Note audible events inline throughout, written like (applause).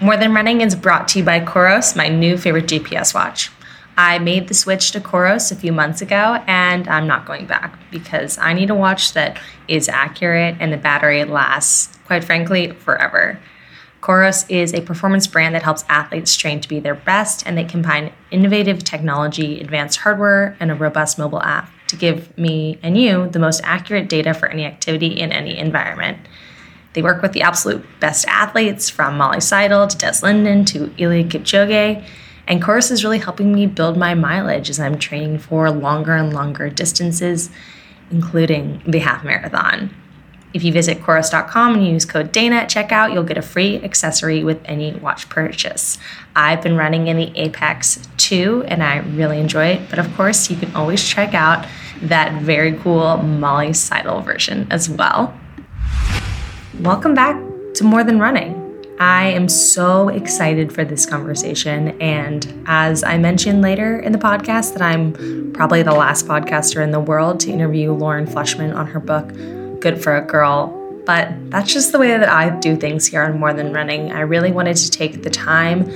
More Than Running is brought to you by Coros, my new favorite GPS watch. I made the switch to Coros a few months ago and I'm not going back because I need a watch that is accurate and the battery lasts, quite frankly, forever. Coros is a performance brand that helps athletes train to be their best and they combine innovative technology, advanced hardware, and a robust mobile app to give me and you the most accurate data for any activity in any environment. They work with the absolute best athletes from Molly Seidel to Des Linden to Eliud Kipchoge and Coros is really helping me build my mileage as I'm training for longer and longer distances, including the half marathon. If you visit Coros.com and use code Dana at checkout, you'll get a free accessory with any watch purchase. I've been running in the Apex 2 and I really enjoy it, but of course, you can always check out that very cool Molly Seidel version as well. Welcome back to More Than Running. I am so excited for this conversation. And as I mentioned later in the podcast, that I'm probably the last podcaster in the world to interview Lauren Fleshman on her book, Good for a Girl. But that's just the way that I do things here on More Than Running. I really wanted to take the time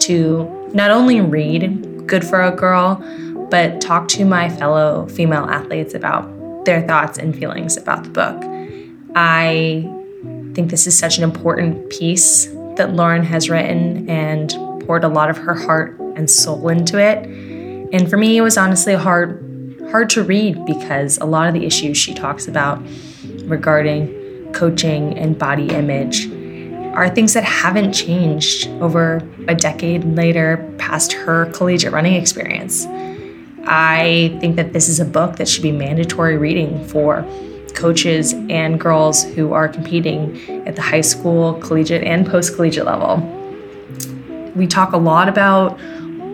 to not only read Good for a Girl, but talk to my fellow female athletes about their thoughts and feelings about the book. I think this is such an important piece that Lauren has written and poured a lot of her heart and soul into it. And for me, it was honestly hard hard to read because a lot of the issues she talks about regarding coaching and body image are things that haven't changed over a decade later past her collegiate running experience. I think that this is a book that should be mandatory reading for coaches and girls who are competing at the high school, collegiate, and post collegiate level. We talk a lot about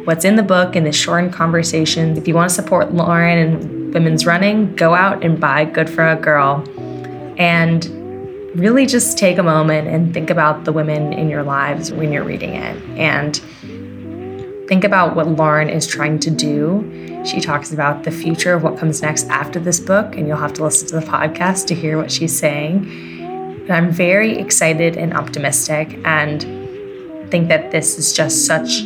what's in the book and the short conversations. If you want to support Lauren and women's running, go out and buy Good for a Girl. And really just take a moment and think about the women in your lives when you're reading it. And think about what Lauren is trying to do. She talks about the future of what comes next after this book, and you'll have to listen to the podcast to hear what she's saying. But I'm very excited and optimistic, and think that this is just such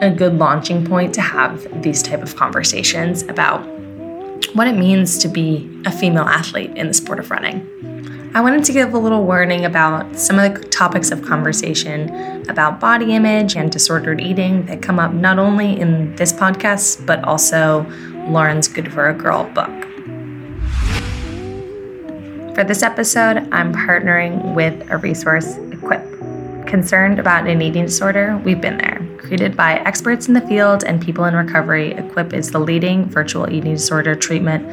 a good launching point to have these type of conversations about what it means to be a female athlete in the sport of running. I wanted to give a little warning about some of the topics of conversation about body image and disordered eating that come up not only in this podcast, but also Lauren's Good for a Girl book. For this episode, I'm partnering with a resource, Equip. Concerned about an eating disorder? We've been there. Created by experts in the field and people in recovery, Equip is the leading virtual eating disorder treatment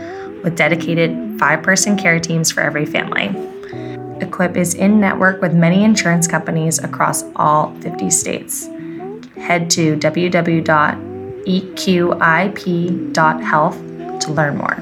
with dedicated five person care teams for every family. Equip is in network with many insurance companies across all 50 states. Head to www.equip.health to learn more.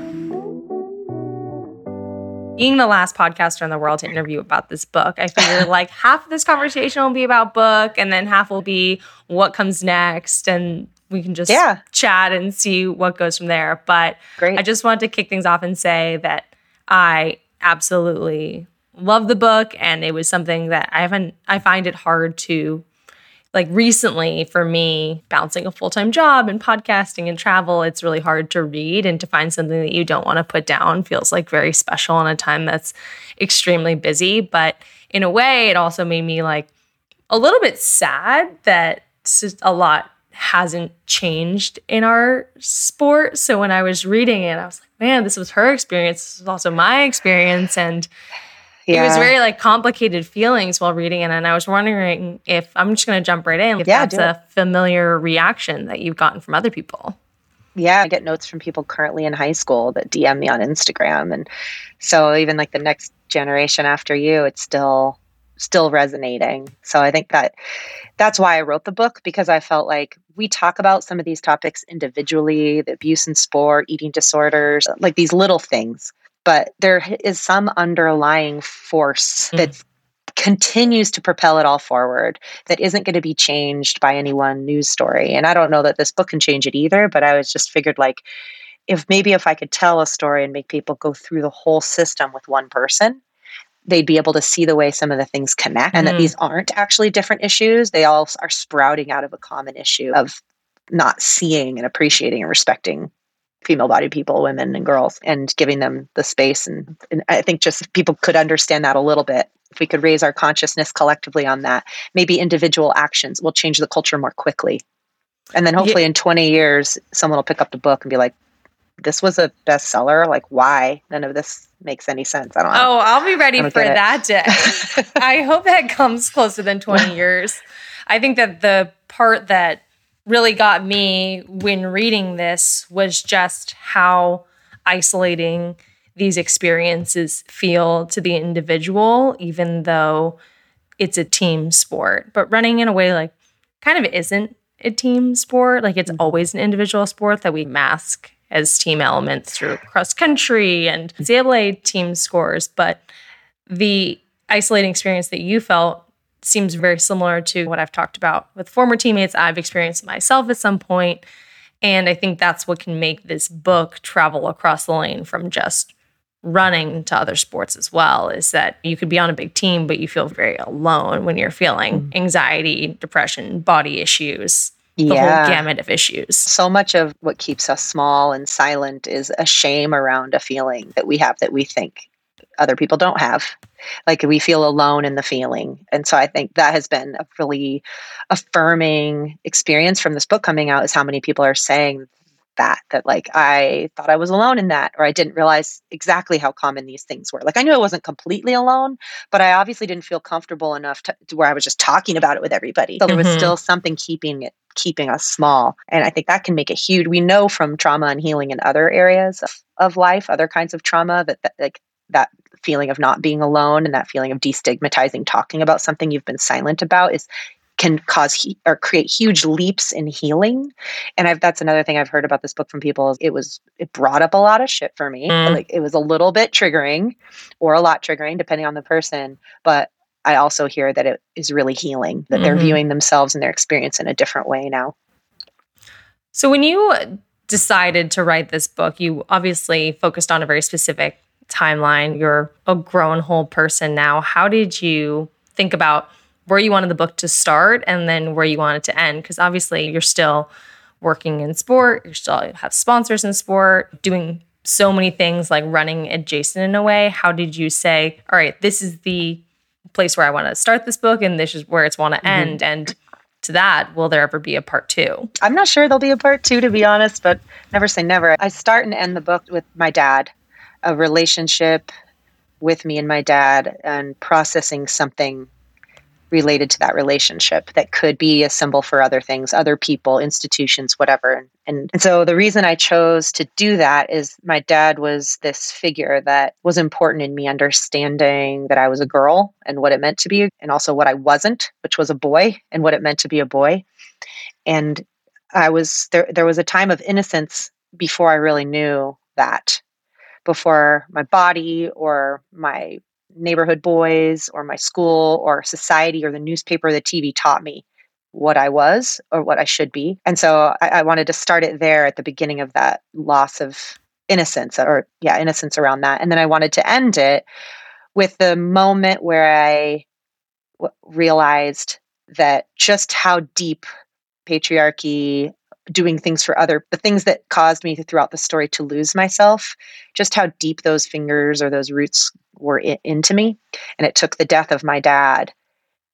Being the last podcaster in the world to interview about this book, I figure (laughs) like half of this conversation will be about book and then half will be what comes next and we can just yeah. chat and see what goes from there. But Great. I just wanted to kick things off and say that I absolutely love the book and it was something that I haven't I find it hard to like recently for me bouncing a full-time job and podcasting and travel it's really hard to read and to find something that you don't want to put down feels like very special in a time that's extremely busy but in a way it also made me like a little bit sad that a lot hasn't changed in our sport so when i was reading it i was like man this was her experience this was also my experience and yeah. it was very like complicated feelings while reading it. And I was wondering if I'm just going to jump right in, if yeah, that's a familiar reaction that you've gotten from other people. Yeah, I get notes from people currently in high school that DM me on Instagram. And so even like the next generation after you, it's still still resonating. So I think that that's why I wrote the book because I felt like we talk about some of these topics individually, the abuse in sport, eating disorders, like these little things but there is some underlying force mm. that continues to propel it all forward that isn't going to be changed by any one news story and i don't know that this book can change it either but i was just figured like if maybe if i could tell a story and make people go through the whole system with one person they'd be able to see the way some of the things connect and Mhm. that these aren't actually different issues. They all are sprouting out of a common issue of not seeing and appreciating and respecting female bodied people, women and girls, and giving them the space. And, and I think just if people could understand that a little bit, if we could raise our consciousness collectively on that, maybe individual actions will change the culture more quickly. And then hopefully in 20 years, someone will pick up the book and be like, this was a bestseller. Like, why? None of this makes any sense. I don't. Oh, I'll be ready for that day. (laughs) I hope that comes closer than 20 (laughs) years. I think that the part that really got me when reading this was just how isolating these experiences feel to the individual, even though it's a team sport. But running in a way like kind of isn't a team sport. Like it's mm. always an individual sport that we mask as team elements through cross country and NCAA team scores. But the isolating experience that you felt seems very similar to what I've talked about with former teammates. I've experienced myself at some point. And I think that's what can make this book travel across the lane from just running to other sports as well is that you could be on a big team, but you feel very alone when you're feeling mm. anxiety, depression, body issues, the whole gamut of issues. so much of what keeps us small and silent is a shame around a feeling that we have that we think other people don't have. Like we feel alone in the feeling. And so I think that has been a really affirming experience from this book coming out is how many people are saying that that like I thought I was alone in that or I didn't realize exactly how common these things were. Like I knew I wasn't completely alone, but I obviously didn't feel comfortable enough to, to where I was just talking about it with everybody. So there was Mhm. still something keeping it keeping us small. And I think that can make a huge we know from trauma and healing in other areas of, life, other kinds of trauma that, that like that feeling of not being alone and that feeling of destigmatizing talking about something you've been silent about is can cause he, or create huge leaps in healing and I've, that's another thing i've heard about this book from people it was it brought up a lot of shit for me Mm. like it was a little bit triggering or a lot triggering depending on the person but i also hear that it is really healing that they're Mhm. viewing themselves and their experience in a different way now So when you decided to write this book, you obviously focused on a very specific timeline. You're a grown whole person now. How did you think about where you wanted the book to start and then where you wanted to end? Because obviously you're still working in sport, you still have sponsors in sport, doing so many things like running adjacent in a way. How did you say, all right, this is the place where I want to start this book and this is where it's want to mm-hmm. end? And to that, will there ever be a part two? i'm not sure there'll be a part two to be honest but never say never i start and end the book with my dad a relationship with me and my dad and processing something related to that relationship that could be a symbol for other things, other people, institutions, whatever. And, and so the reason I chose to do that is my dad was this figure that was important in me understanding that I was a girl and what it meant to be, and also what I wasn't, which was a boy, and what it meant to be a boy. And I was there, there was a time of innocence before I really knew that, before my body or my neighborhood boys or my school or society or the newspaper or the TV taught me what I was or what I should be. And so I, I wanted to start it there at the beginning of that loss of innocence or, yeah, innocence around that. And then I wanted to end it with the moment where I w- realized that just how deep patriarchy doing things for other the things that caused me throughout the story to lose myself just how deep those fingers or those roots were i- into me and it took the death of my dad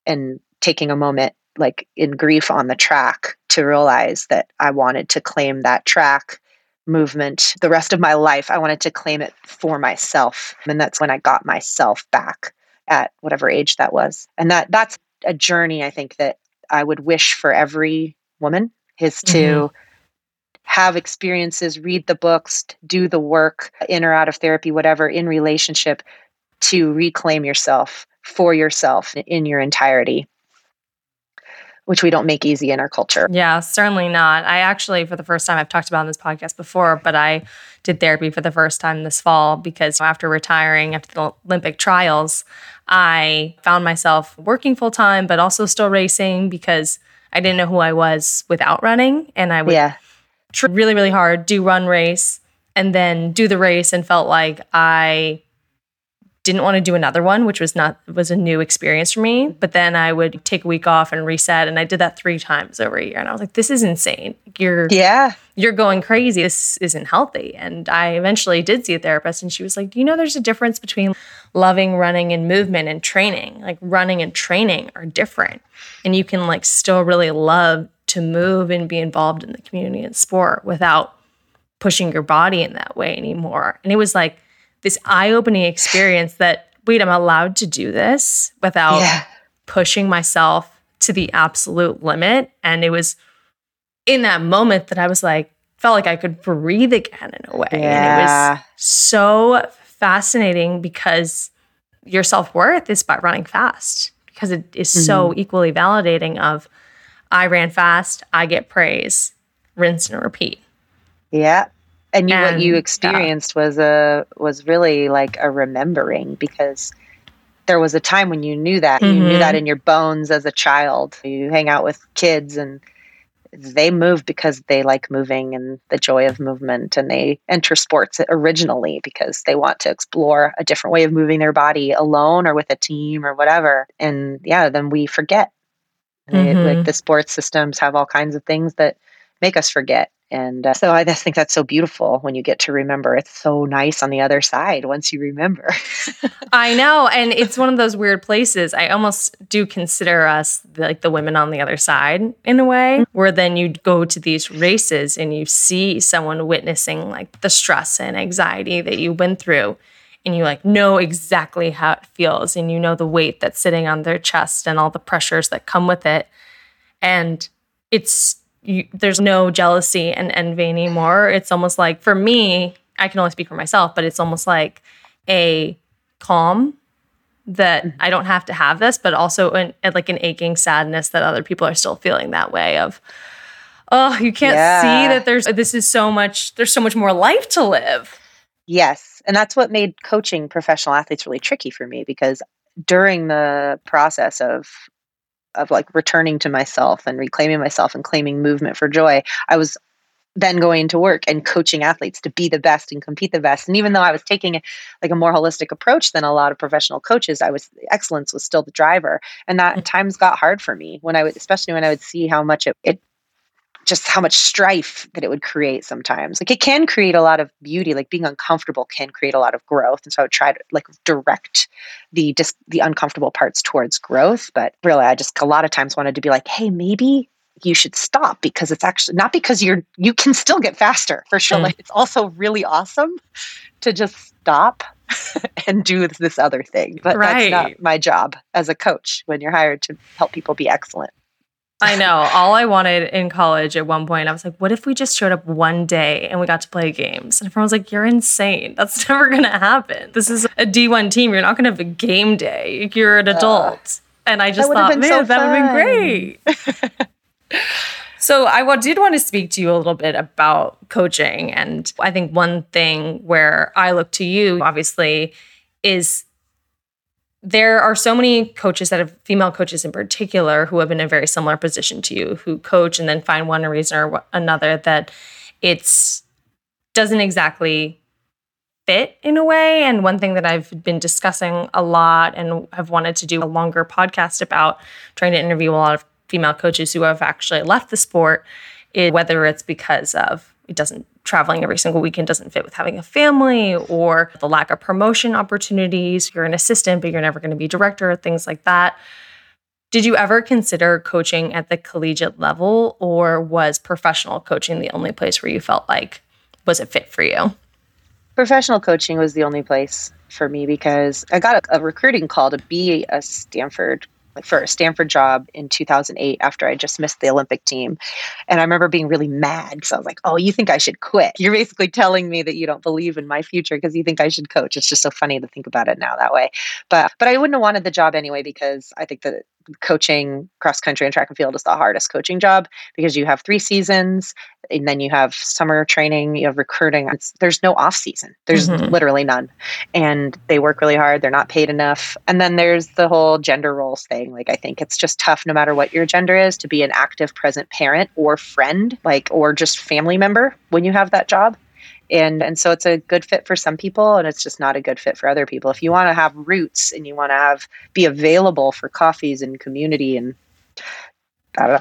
and taking a moment like in grief on the track to realize that i wanted to claim that track movement the rest of my life. I wanted to claim it for myself and that's when i got myself back at whatever age that was. And that that's a journey i think that i would wish for every woman is to mm-hmm. have experiences, read the books, do the work, in or out of therapy, whatever, in relationship to reclaim yourself for yourself in your entirety, which we don't make easy in our culture. Yeah, certainly not. I actually, for the first time, I've talked about on this podcast before, but I did therapy for the first time this fall because after retiring after the Olympic trials, I found myself working full time, but also still racing because I didn't know who I was without running. And I would Yeah. really, really hard, do run race, and then do the race and felt like I didn't want to do another one, which was not was a new experience for me. But then I would take a week off and reset, and I did that three times over a year. And I was like, "This is insane. You're yeah, you're going crazy. This isn't healthy." And I eventually did see a therapist, and she was like, "Do you know there's a difference between loving running and movement and training? Like running and training are different, and you can like still really love to move and be involved in the community and sport without pushing your body in that way anymore." And it was like this eye-opening experience that wait, I'm allowed to do this without yeah. pushing myself to the absolute limit. And it was in that moment that I was like, felt like I could breathe again in a way. Yeah. And it was so fascinating because your self-worth is by running fast because it is mm-hmm. so equally validating of I ran fast, I get praise, rinse and repeat. Yeah and, you, and what you experienced was a was really like a remembering because there was a time when you knew that mm-hmm. you knew that mm-hmm. in your bones as a child you hang out with kids and they move because they like moving and the joy of movement and they enter sports originally because they want to explore a different way of moving their body alone or with a team or whatever and yeah then we forget mm-hmm. like the sports systems have all kinds of things that make us forget and uh, so I just think that's so beautiful when you get to remember. It's so nice on the other side once you remember. (laughs) I know. And it's one of those weird places. I almost do consider us like the women on the other side in a way, mm-hmm. where then you go to these races and you see someone witnessing like the stress and anxiety that you went through. And you like know exactly how it feels and you know the weight that's sitting on their chest and all the pressures that come with it. And it's you, there's no jealousy and envy anymore. It's almost like for me, I can only speak for myself, but it's almost like a calm that mm-hmm. I don't have to have this, but also an, like an aching sadness that other people are still feeling that way of, oh, you can't yeah. see that there's this is so much there's so much more life to live. Yes, and that's what made coaching professional athletes really tricky for me because during the process of of like returning to myself and reclaiming myself and claiming movement for joy, I was then going to work and coaching athletes to be the best and compete the best. And even though I was taking a, like a more holistic approach than a lot of professional coaches, I was excellence was still the driver. And that mm. times got hard for me when I would, especially when I would see how much it, it just how much strife that it would create sometimes. Like it can create a lot of beauty. Like being uncomfortable can create a lot of growth. And so I would try to like direct the just the uncomfortable parts towards growth. But really, I just a lot of times wanted to be like, hey, maybe you should stop because it's actually not because you're you can still get faster for sure. Mm. Like it's also really awesome to just stop (laughs) and do this other thing. But right. that's not my job as a coach when you're hired to help people be excellent. I know. All I wanted in college at one point, I was like, what if we just showed up one day and we got to play games? And everyone was like, you're insane. That's (laughs) never going to happen. This is a D1 team. You're not going to have a game day. You're an adult. And I just thought, man, so that would have been great. (laughs) so I did want to speak to you a little bit about coaching. And I think one thing where I look to you, obviously, is there are so many coaches that have female coaches in particular who have been in a very similar position to you who coach and then find one reason or another that it's doesn't exactly fit in a way. And one thing that I've been discussing a lot and have wanted to do a longer podcast about trying to interview a lot of female coaches who have actually left the sport is whether it's because of it doesn't traveling every single weekend doesn't fit with having a family or the lack of promotion opportunities. You're an assistant, but you're never going to be director, things like that. Did you ever consider coaching at the collegiate level, or was professional coaching the only place where you felt like was it fit for you? Professional coaching was the only place for me because I got a, a recruiting call to be a Stanford for a Stanford job in 2008 after I just missed the Olympic team. And I remember being really mad because I was like, oh, you think I should quit? You're basically telling me that you don't believe in my future because you think I should coach. It's just so funny to think about it now that way. But but I wouldn't have wanted the job anyway because I think that coaching cross country and track and field is the hardest coaching job because you have three seasons and then you have summer training, you have recruiting. It's, there's no off season. There's mm-hmm. literally none. And they work really hard. They're not paid enough. And then there's the whole gender roles thing. Like I think it's just tough no matter what your gender is to be an active present parent or friend, like or just family member when you have that job and and so it's a good fit for some people and it's just not a good fit for other people if you want to have roots and you want to have be available for coffees and community and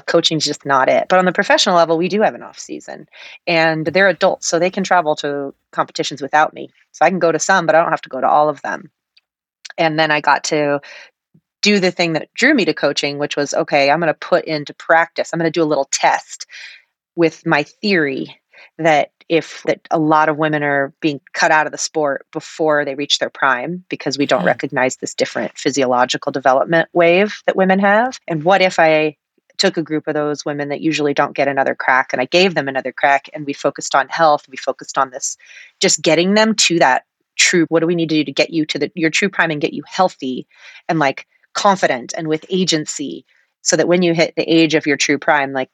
coaching is just not it. But on the professional level, we do have an off season, and they're adults, so they can travel to competitions without me. So I can go to some, but I don't have to go to all of them. And then I got to do the thing that drew me to coaching, which was okay, I'm going to put into practice. I'm going to do a little test with my theory that if that a lot of women are being cut out of the sport before they reach their prime because we don't mm. recognize this different physiological development wave that women have and what if i took a group of those women that usually don't get another crack and I gave them another crack and we focused on health. We focused on this, just getting them to that true, what do we need to do to get you to the, your true prime and get you healthy and like confident and with agency so that when you hit the age of your true prime, like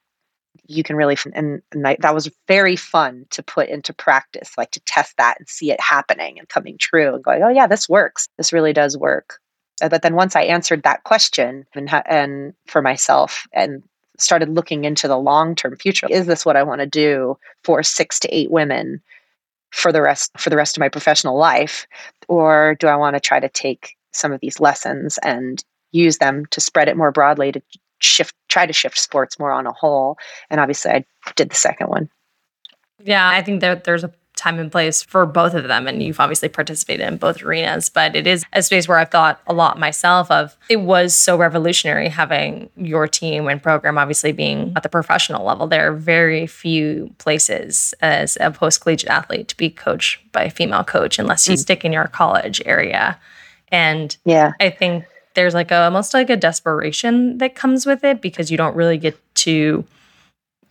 you can really, and, and I, that was very fun to put into practice, like to test that and see it happening and coming true and going, oh yeah, this works. This really does work. Uh, but then once I answered that question and, and for myself and started looking into the long term future, is this what I want to do for six to eight women for the rest for the rest of my professional life, or do I want to try to take some of these lessons and use them to spread it more broadly to shift try to shift sports more on a whole and obviously i did the second one yeah i think that there's a time and place for both of them. And you've obviously participated in both arenas, but it is a space where I've thought a lot myself of it was so revolutionary having your team and program obviously being at the professional level. There are very few places as a post collegiate athlete to be coached by a female coach unless you mm. stick in your college area. And yeah, I think there's like a, almost like a desperation that comes with it because you don't really get to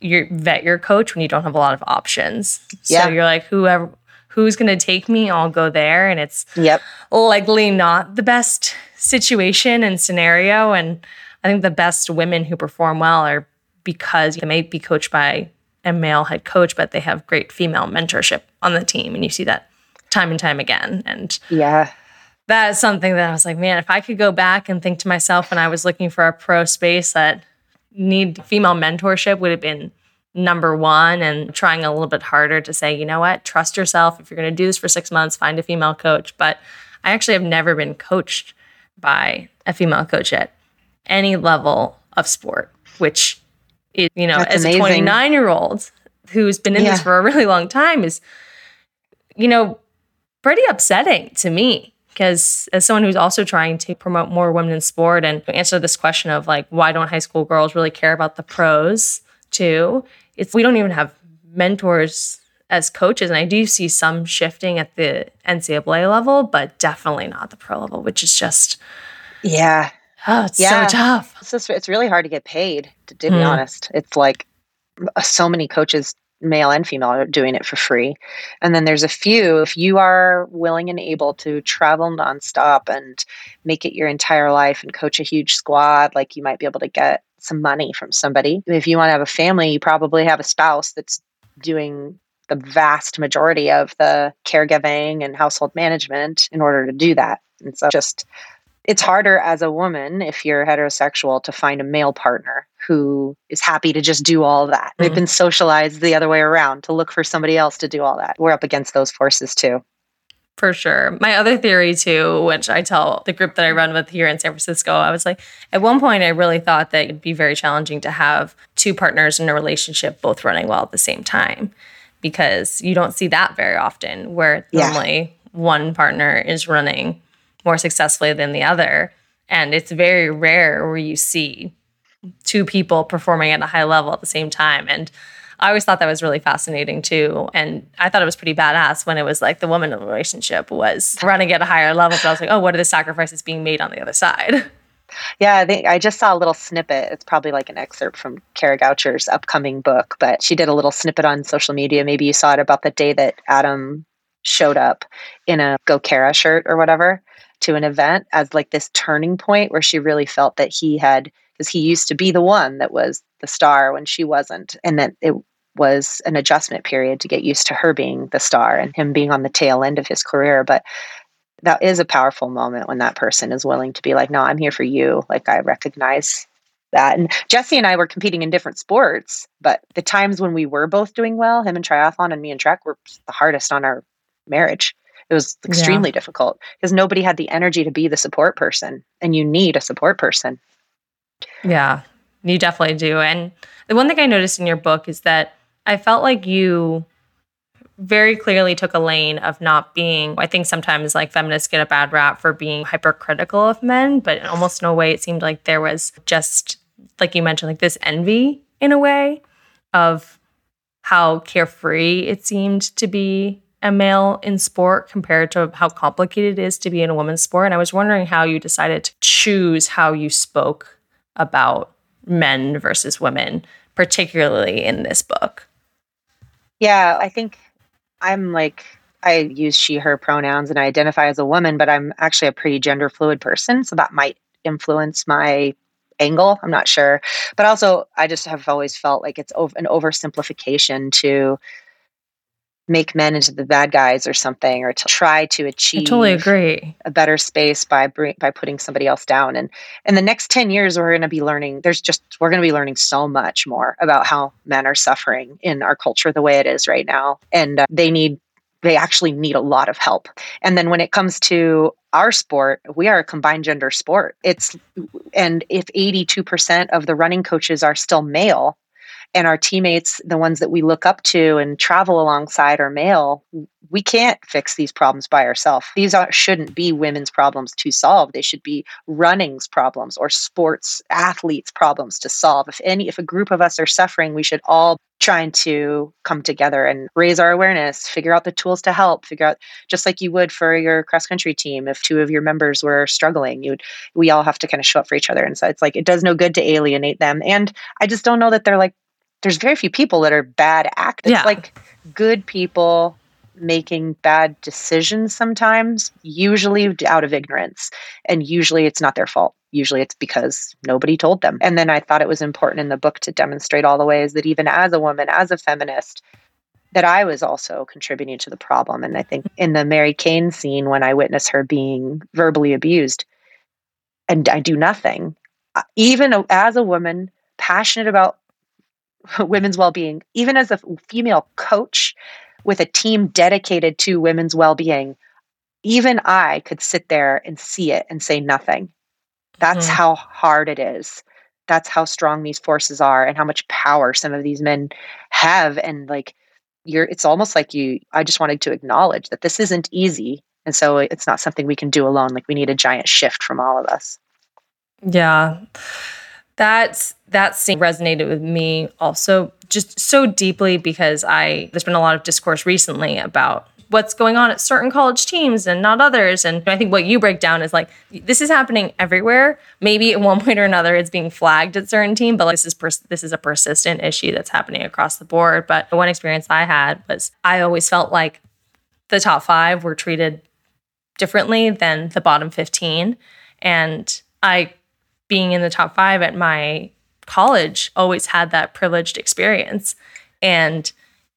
you vet your coach when you don't have a lot of options. Yeah. So you're like, whoever who's going to take me, I'll go there. And it's yep. likely not the best situation and scenario. And I think the best women who perform well are because they may be coached by a male head coach, but they have great female mentorship on the team. And you see that time and time again. And yeah. That's something that I was like, man, if I could go back and think to myself when I was looking for a pro space that need female mentorship would have been number one and trying a little bit harder to say, you know what, trust yourself. If you're going to do this for six months, find a female coach. But I actually have never been coached by a female coach at any level of sport, which is, you know, That's as amazing. a 29 year old who's been in yeah. this for a really long time is, you know, pretty upsetting to me because as someone who's also trying to promote more women in sport and answer this question of like why don't high school girls really care about the pros too it's we don't even have mentors as coaches and i do see some shifting at the ncaa level but definitely not the pro level which is just yeah oh it's yeah. so tough it's just it's really hard to get paid to, to be hmm. honest it's like so many coaches male and female are doing it for free. And then there's a few, if you are willing and able to travel nonstop and make it your entire life and coach a huge squad, like you might be able to get some money from somebody. If you want to have a family, you probably have a spouse that's doing the vast majority of the caregiving and household management in order to do that. And so just it's harder as a woman if you're heterosexual to find a male partner who is happy to just do all that. Mm-hmm. They've been socialized the other way around to look for somebody else to do all that. We're up against those forces too. For sure. My other theory, too, which I tell the group that I run with here in San Francisco, I was like, at one point, I really thought that it'd be very challenging to have two partners in a relationship both running well at the same time because you don't see that very often, where yeah. normally one partner is running more successfully than the other. And it's very rare where you see two people performing at a high level at the same time. And I always thought that was really fascinating too. And I thought it was pretty badass when it was like the woman in the relationship was running at a higher level. But I was like, oh, what are the sacrifices being made on the other side? (laughs) Yeah, I think I just saw a little snippet. It's probably like an excerpt from Kara Goucher's upcoming book, but she did a little snippet on social media. Maybe you saw it about the day that Adam showed up in a Go Kara shirt or whatever to an event as like this turning point where she really felt that he had because he used to be the one that was the star when she wasn't and that it was an adjustment period to get used to her being the star and him being on the tail end of his career but that is a powerful moment when that person is willing to be like no i'm here for you like i recognize that. And Jesse and I were competing in different sports, but the times when we were both doing well, him in triathlon and me in track, were the hardest on our marriage. It was extremely yeah. difficult because nobody had the energy to be the support person, and you need a support person. Yeah, you definitely do. And the one thing I noticed in your book is that I felt like you very clearly took a lane of not being i think sometimes like feminists get a bad rap for being hypercritical of men but in almost no way it seemed like there was just like you mentioned like this envy in a way of how carefree it seemed to be a male in sport compared to how complicated it is to be in a women's sport and i was wondering how you decided to choose how you spoke about men versus women particularly in this book yeah i think I'm like I use she her pronouns and I identify as a woman, but I'm actually a pretty gender fluid person, so that might influence my angle. I'm not sure. But also I just have always felt like it's an oversimplification to make men into the bad guys or something or to try to achieve I totally agree. a better space by by putting somebody else down. And in the next 10 years we're going to be learning there's just we're going to be learning so much more about how men are suffering in our culture the way it is right now. And uh, they need they actually need a lot of help. And then when it comes to our sport we are a combined gender sport. It's and if 82% of the running coaches are still male and our teammates, the ones that we look up to and travel alongside, are male, we can't fix these problems by ourselves. These are, shouldn't be women's problems to solve. They should be running's problems or sports athletes' problems to solve. If any, if a group of us are suffering, we should all trying to come together and raise our awareness, figure out the tools to help, figure out just like you would for your cross country team. If two of your members were struggling, you'd we all have to kind of show up for each other. And so it's like it does no good to alienate them. And I just don't know that they're like there's very few people that are bad actors. Yeah. Like good people making bad decisions sometimes, usually out of ignorance. And usually it's not their fault. Usually it's because nobody told them. And then I thought it was important in the book to demonstrate all the ways that even as a woman, as a feminist, that I was also contributing to the problem. And I think in the Mary Cain scene, when I witness her being verbally abused and I do nothing, uh, even as a woman passionate about (laughs) women's well-being. Even as a female coach with a team dedicated to women's well-being even i could sit there and see it and say nothing. That's mm-hmm. how hard it is. That's how strong these forces are and how much power some of these men have. And like you're it's almost like you i just wanted to acknowledge that this isn't easy. And so it's not something we can do alone. Like we need a giant shift from all of us. Yeah that's that scene resonated with me also just so deeply because I there's been a lot of discourse recently about what's going on at certain college teams and not others. And I think what you break down is like this is happening everywhere. Maybe at one point or another, it's being flagged at certain team, but like, this is pers- this is a persistent issue that's happening across the board. But one experience I had was I always felt like the top five were treated differently than the bottom fifteen, and I being in the top five at my college always had that privileged experience. And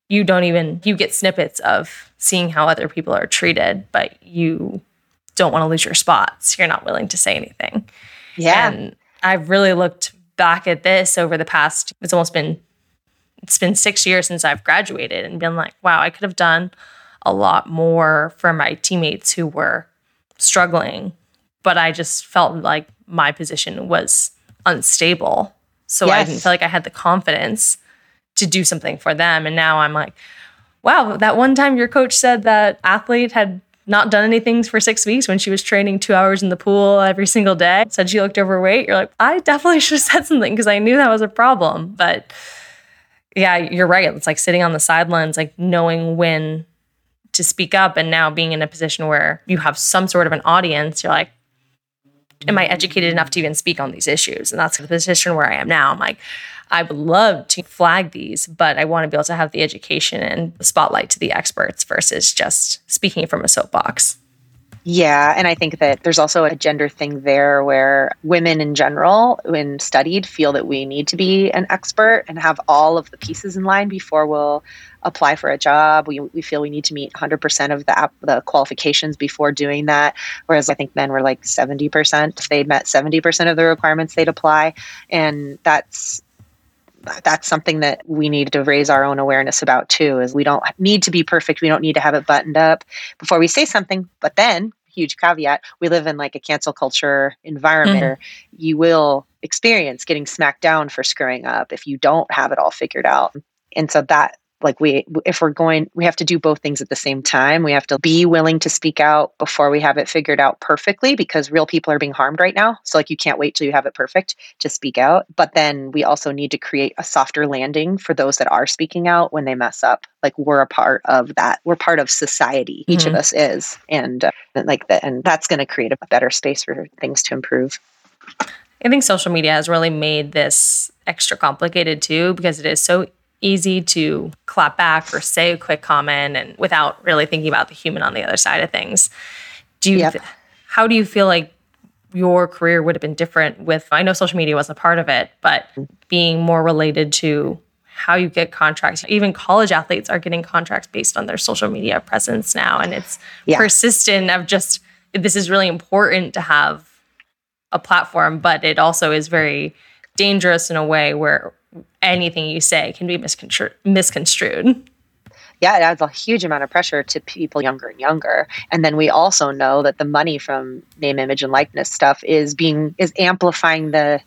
you don't even, you get snippets of seeing how other people are treated, but you don't want to lose your spots. You're not willing to say anything. Yeah. And I've really looked back at this over the past, it's almost been, it's been six years since I've graduated and been like, wow, I could have done a lot more for my teammates who were struggling. But I just felt like my position was unstable. So yes. I didn't feel like I had the confidence to do something for them. And now I'm like, wow, that one time your coach said that athlete had not done anything for six weeks when she was training two hours in the pool every single day, said she looked overweight. You're like, I definitely (laughs) should have said something because I knew that was a problem. But yeah, you're right. It's like sitting on the sidelines, like knowing when to speak up and now being in a position where you have some sort of an audience, you're like, am I educated enough to even speak on these issues? And that's the position where I am now. I'm like, I would love to flag these, but I want to be able to have the education and spotlight to the experts versus just speaking from a soapbox. Yeah, and I think that there's also a gender thing there where women in general, when studied, feel that we need to be an expert and have all of the pieces in line before we'll apply for a job. We, we feel we need to meet 100% of the, the qualifications before doing that. Whereas I think men were like 70%. If they'd met 70% of the requirements, they'd apply. And that's that's something that we need to raise our own awareness about too is we don't need to be perfect we don't need to have it buttoned up before we say something but then huge caveat we live in like a cancel culture environment mm-hmm. you will experience getting smacked down for screwing up if you don't have it all figured out and so that like we if we're going we have to do both things at the same time. We have to be willing to speak out before we have it figured out perfectly because real people are being harmed right now. So like you can't wait till you have it perfect to speak out. But then we also need to create a softer landing for those that are speaking out when they mess up. Like we're a part of that. We're part of society. Each mm-hmm. of us is. And uh, like that and that's going to create a better space for things to improve. I think social media has really made this extra complicated too because it is so easy to clap back or say a quick comment and without really thinking about the human on the other side of things. Do you yep. how do you feel like your career would have been different with I know social media wasn't a part of it, but being more related to how you get contracts. Even college athletes are getting contracts based on their social media presence now and it's yeah. persistent of just this is really important to have a platform, but it also is very dangerous in a way where anything you say can be misconstru- misconstrued. Yeah, it adds a huge amount of pressure to people younger and younger. And then we also know that the money from name, image, and likeness stuff is being is amplifying the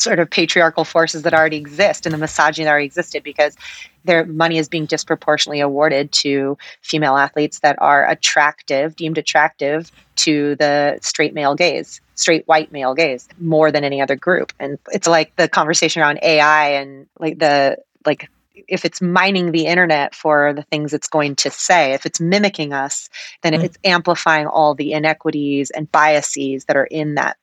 sort of patriarchal forces that already exist and the misogyny that already existed because their money is being disproportionately awarded to female athletes that are attractive, deemed attractive to the straight male gaze straight white male gaze more than any other group. And it's like the conversation around AI and like the like if it's mining the internet for the things it's going to say, if it's mimicking us, then mm. it's amplifying all the inequities and biases that are in that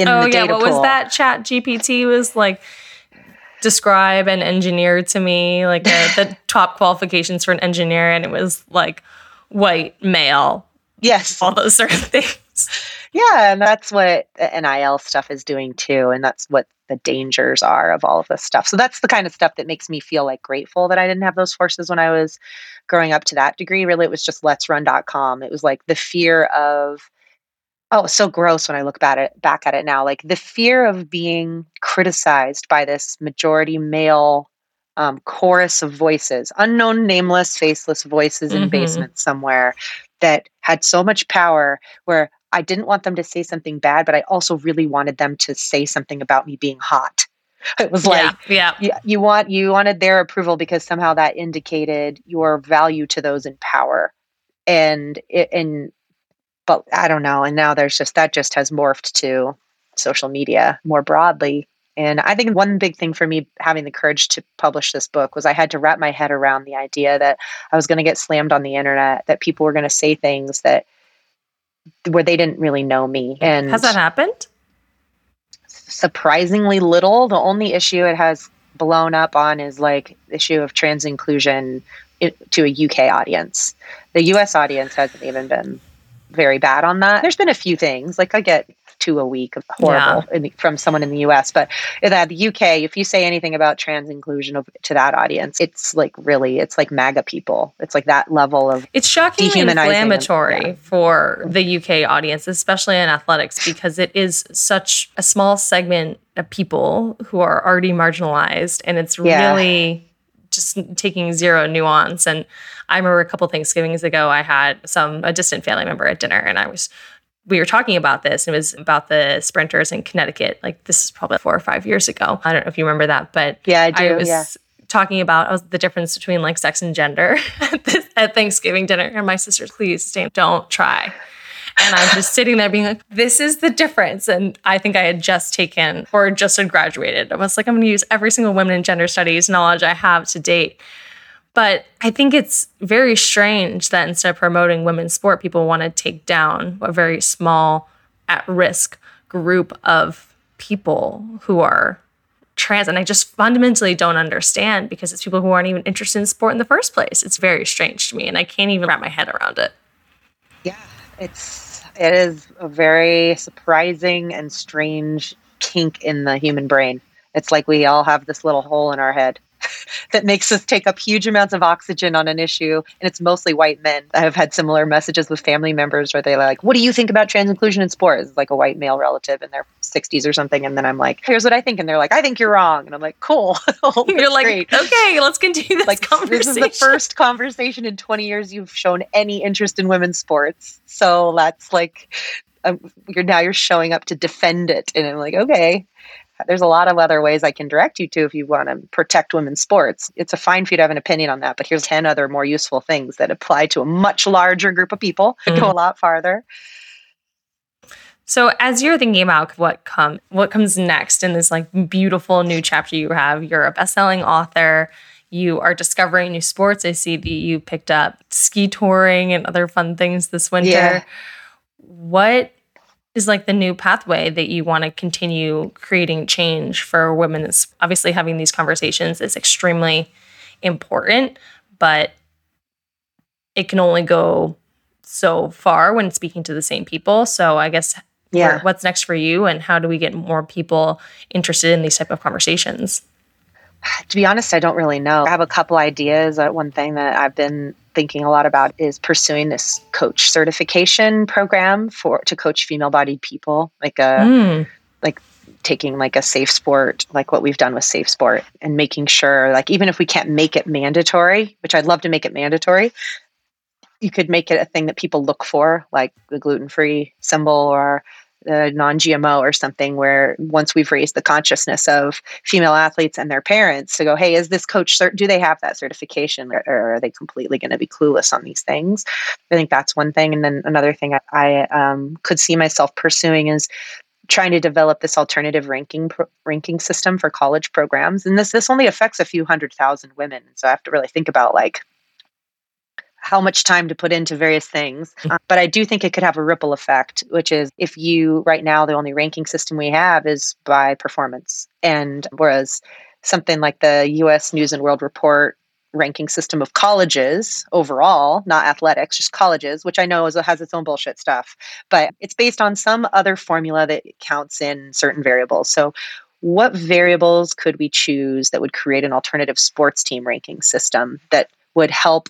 in oh, the yeah. What pool. was that ChatGPT was like describe an engineer to me, like a, the (laughs) top qualifications for an engineer, and it was like white male. Yes. All those sort of things. Yeah, and that's what NIL stuff is doing too. And that's what the dangers are of all of this stuff. So that's the kind of stuff that makes me feel like grateful that I didn't have those forces when I was growing up to that degree. Really, it was just LetsRun.com. It was like the fear of, oh, so gross when I look back at it, back at it now. Like the fear of being criticized by this majority male um, chorus of voices, unknown, nameless, faceless voices in mm-hmm. basements somewhere that had so much power where I didn't want them to say something bad, but I also really wanted them to say something about me being hot. (laughs) It was like, yeah, yeah. You, you want you wanted their approval because somehow that indicated your value to those in power, and it, and but I don't know. And now there's just that just has morphed to social media more broadly. And I think one big thing for me having the courage to publish this book was I had to wrap my head around the idea that I was going to get slammed on the internet, that people were going to say things that where they didn't really know me. And has that happened? Surprisingly little. The only issue it has blown up on is like issue of trans inclusion eh, to a UK audience. The US audience hasn't even been very bad on that. There's been a few things like I get two a week of horrible yeah. the, from someone in the US. But in the UK, if you say anything about trans inclusion of, to that audience, it's like really, it's like MAGA people. It's like that level of it's shockingly inflammatory yeah. for the UK audience, especially in athletics, because it is such a small segment of people who are already marginalized, and it's yeah. really just taking zero nuance. And I remember a couple Thanksgivings ago, I had some a distant family member at dinner, and I was we were talking about this and it was about the sprinters in Connecticut. Like this is probably four or five years ago. I don't know if you remember that, but yeah, I do. I was yeah. talking about oh, the difference between like sex and gender (laughs) at, this, at Thanksgiving dinner. And my sister's, please, don't try. And I'm just sitting there being like, this is the difference. And I think I had just taken or just had graduated. I was like, I'm going to use every single women in gender studies knowledge I have to date but I think it's very strange that instead of promoting women's sport, people want to take down a very small, at risk group of people who are trans. And I just fundamentally don't understand because it's people who aren't even interested in sport in the first place. It's very strange to me. And I can't even wrap my head around it. Yeah, it's It is a very surprising and strange kink in the human brain. It's like we all have this little hole in our head (laughs) that makes us take up huge amounts of oxygen on an issue. And it's mostly white men. I have had similar messages with family members where they're like, What do you think about trans inclusion in sports? It's like a white male relative in their 60s or something. And then I'm like, Here's what I think. And they're like, I think you're wrong. And I'm like, Cool. (laughs) (laughs) you're like, great. Okay, let's continue this like, conversation. This is the first conversation in 20 years you've shown any interest in women's sports. So that's like, um, you're now you're showing up to defend it. And I'm like, Okay there's a lot of other ways I can direct you to if you want to protect women's sports. It's a fine for you to have an opinion on that, but here's 10 other more useful things that apply to a much larger group of people and mm. go a lot farther. So as you're thinking about what come what comes next in this like beautiful new chapter you have, you're a best-selling author, you are discovering new sports. I see that you picked up ski touring and other fun things this winter. Yeah. What is like the new pathway that you want to continue creating change for women. It's obviously having these conversations is extremely important, but it can only go so far when speaking to the same people. So I guess yeah. what's next for you and how do we get more people interested in these type of conversations? (sighs) To be honest, I don't really know. I have a couple ideas. Uh, one thing that I've been thinking a lot about is pursuing this coach certification program for to coach female-bodied people, like a mm. like taking like a safe sport, like what we've done with safe sport, and making sure, like even if we can't make it mandatory, which I'd love to make it mandatory, you could make it a thing that people look for, like the gluten-free symbol or uh, non-GMO or something where once we've raised the consciousness of female athletes and their parents to go, hey, is this coach cert- do they have that certification or, or are they completely going to be clueless on these things? I think that's one thing. And then another thing I, I um, could see myself pursuing is trying to develop this alternative ranking ranking system for college programs. And this this only affects a few hundred thousand women, so I have to really think about like how much time to put into various things. Mm. Uh, but I do think it could have a ripple effect, which is if you, right now, the only ranking system we have is by performance. And whereas something like the US News and World Report ranking system of colleges overall, not athletics, just colleges, which I know is, has its own bullshit stuff, but it's based on some other formula that counts in certain variables. So, what variables could we choose that would create an alternative sports team ranking system that would help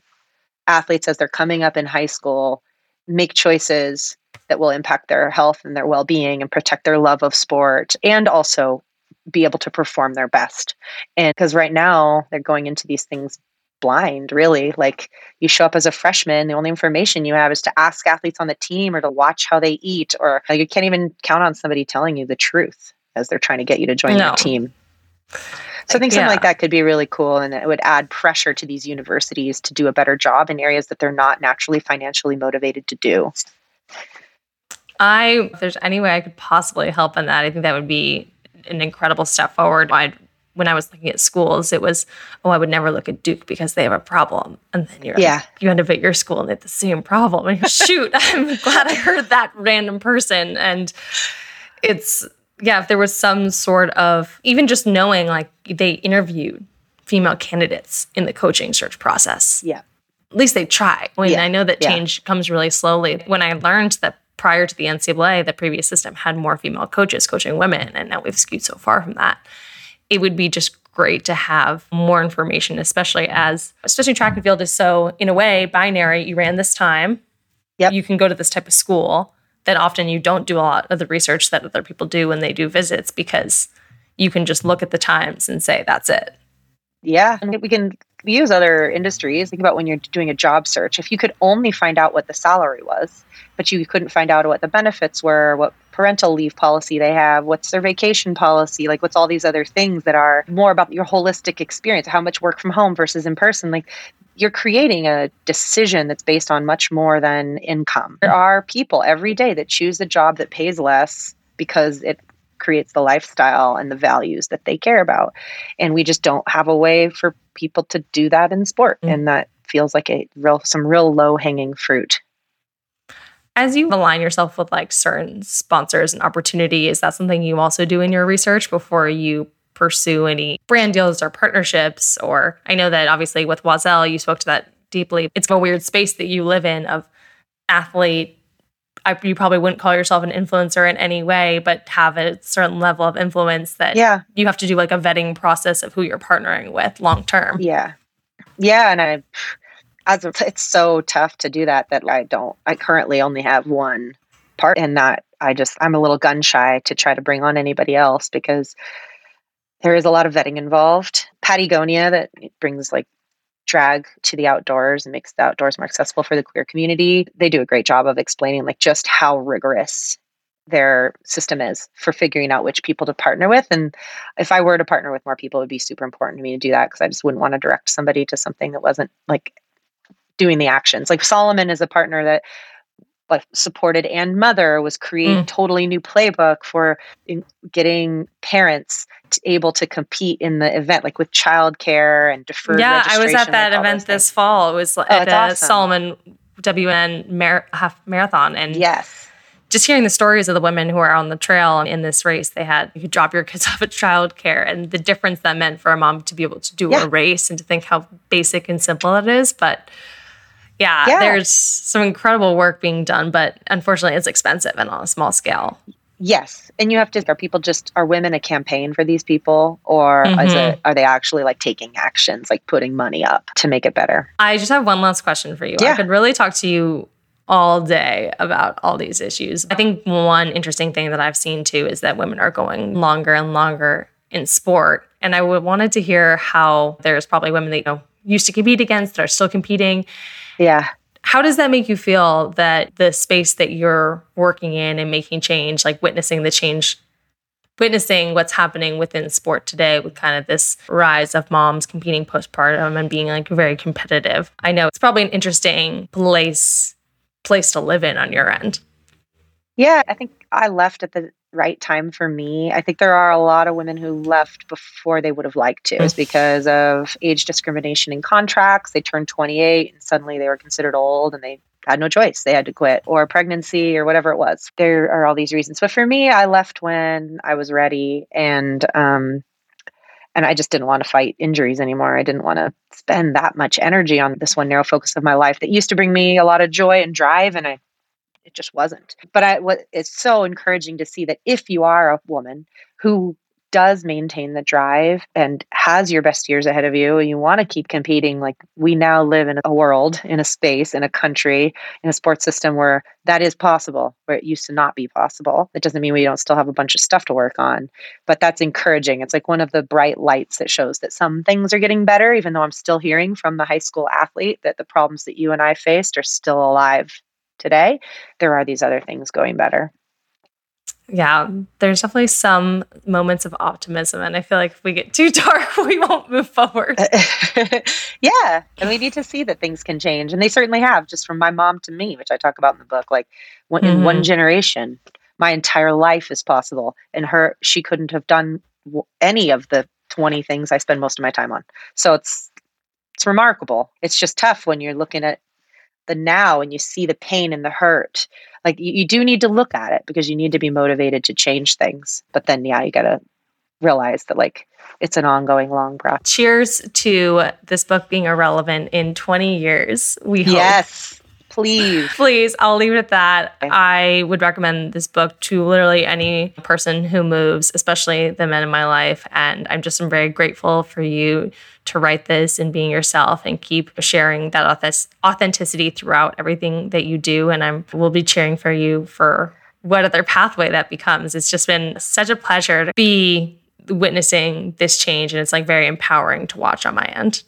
athletes as they're coming up in high school make choices that will impact their health and their well-being and protect their love of sport and also be able to perform their best. And because right now they're going into these things blind really. Like you show up as a freshman the only information you have is to ask athletes on the team or to watch how they eat or you can't even count on somebody telling you the truth as they're trying to get you to join no. your team so I think something yeah. like that could be really cool and it would add pressure to these universities to do a better job in areas that they're not naturally financially motivated to do. I if there's any way I could possibly help in that, I think that would be an incredible step forward. i when I was looking at schools, it was, oh, I would never look at Duke because they have a problem. And then you're yeah. Like, you end up at your school and they have the same problem. And shoot, (laughs) I'm glad I heard that random person. And it's yeah, if there was some sort of even just knowing like they interviewed female candidates in the coaching search process. Yeah. At least they try. I mean, yeah. I know that change yeah. comes really slowly. When I learned that prior to the NCAA, the previous system had more female coaches coaching women, and now we've skewed so far from that. It would be just great to have more information, especially as especially track and field is so in a way binary. You ran this time. Yep. You can go to this type of school that often you don't do a lot of the research that other people do when they do visits because you can just look at the times and say that's it. Yeah, and we can use other industries. Think about when you're doing a job search. If you could only find out what the salary was, but you couldn't find out what the benefits were, what parental leave policy they have, what's their vacation policy, like what's all these other things that are more about your holistic experience, how much work from home versus in person. Like you're creating a decision that's based on much more than income. There are people every day that choose a job that pays less because it creates the lifestyle and the values that they care about. And we just don't have a way for people to do that in sport. Mm. And that feels like a real some real low hanging fruit. As you align yourself with like certain sponsors and opportunity, is that something you also do in your research before you pursue any brand deals or partnerships? Or I know that obviously with Oiselle, you spoke to that deeply. It's a weird space that you live in of athlete I, you probably wouldn't call yourself an influencer in any way, but have a certain level of influence that Yeah. you have to do like a vetting process of who you're partnering with long term. Yeah. Yeah. And I, as a, it's so tough to do that that I don't, I currently only have one part and that I just, I'm a little gun shy to try to bring on anybody else because there is a lot of vetting involved. Patagonia that brings like drag to the outdoors and makes the outdoors more accessible for the queer community. They do a great job of explaining like just how rigorous their system is for figuring out which people to partner with. And if I were to partner with more people, it would be super important to me to do that because I just wouldn't want to direct somebody to something that wasn't like doing the actions. Like Salomon is a partner that like supported and mother was creating Mm. totally new playbook for in getting parents to, able to compete in the event like with childcare and deferred yeah, I was at that like event this fall. It was Oh, at the awesome. Salomon WN Mar- half marathon, and yes just hearing the stories of the women who are on the trail in this race, they had you could drop your kids (laughs) off at childcare, and the difference that meant for a mom to be able to do Yeah. a race and to think how basic and simple it is. But yeah, Yeah. there's some incredible work being done, but unfortunately, it's expensive and on a small scale. yes and you have to are people just are women a campaign for these people or is Mhm. it are they actually like taking actions like putting money up to make it better I just have one last question for you. Yeah. I could really talk to you all day about all these issues. I think one interesting thing that I've seen too is that women are going longer and longer in sport. And I wanted to hear how there's probably women that you know used to compete against that are still competing. Yeah How does that make you feel that the space that you're working in and making change, like witnessing the change, witnessing what's happening within sport today with kind of this rise of moms competing postpartum and being like very competitive? I know it's probably an interesting place place to live in on your end. Yeah, I think I left at the right time for me. I think there are a lot of women who left before they would have liked to. It's because of age discrimination in contracts. They turned 28 and suddenly they were considered old and they had no choice. They had to quit or pregnancy or whatever it was. There are all these reasons. But for me, I left when I was ready and um and I just didn't want to fight injuries anymore. I didn't want to spend that much energy on this one narrow focus of my life that used to bring me a lot of joy and drive and I it just wasn't. But I what it's so encouraging to see that if you are a woman who does maintain the drive and has your best years ahead of you and you want to keep competing like we now live in a world in a space in a country in a sports system where that is possible where it used to not be possible. It doesn't mean we don't still have a bunch of stuff to work on but that's encouraging. It's like one of the bright lights that shows that some things are getting better even though i'm still hearing from the high school athlete that the problems that you and i faced are still alive today there are these other things going better Yeah, there's definitely some moments of optimism. And I feel like if we get too (laughs) dark, we won't move forward. (laughs) yeah and we need to see that things can change and they certainly have just from my mom to me which i talk about in the book like in one Mhm. generation my entire life is possible and her she couldn't have done any of the 20 things i spend most of my time on so it's it's remarkable it's just tough when you're looking at the now and you see the pain and the hurt like you, you do need to look at it because you need to be motivated to change things but then yeah you gotta realize that like it's an ongoing long process Cheers to this book being irrelevant in 20 years. We hope. Yes, please. Please, I'll leave it at that. I would recommend this book to literally any person who moves, especially the men in my life. And I'm just I'm very grateful for you to write this and being yourself and keep sharing that authenticity throughout everything that you do. And I'm will be cheering for you for what other pathway that becomes. It's just been such a pleasure to be witnessing this change, and it's like very empowering to watch on my end.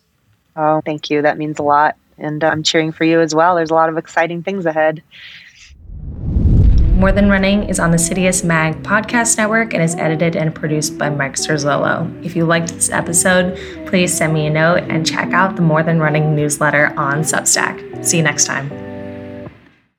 Oh, thank you. That means a lot. And I'm cheering for you as well. There's a lot of exciting things ahead. More Than Running is on the CITIUS Mag podcast network and is edited and produced by Mike Zurzolo. If you liked this episode, please send me a note and check out the More Than Running newsletter on Substack. See you next time.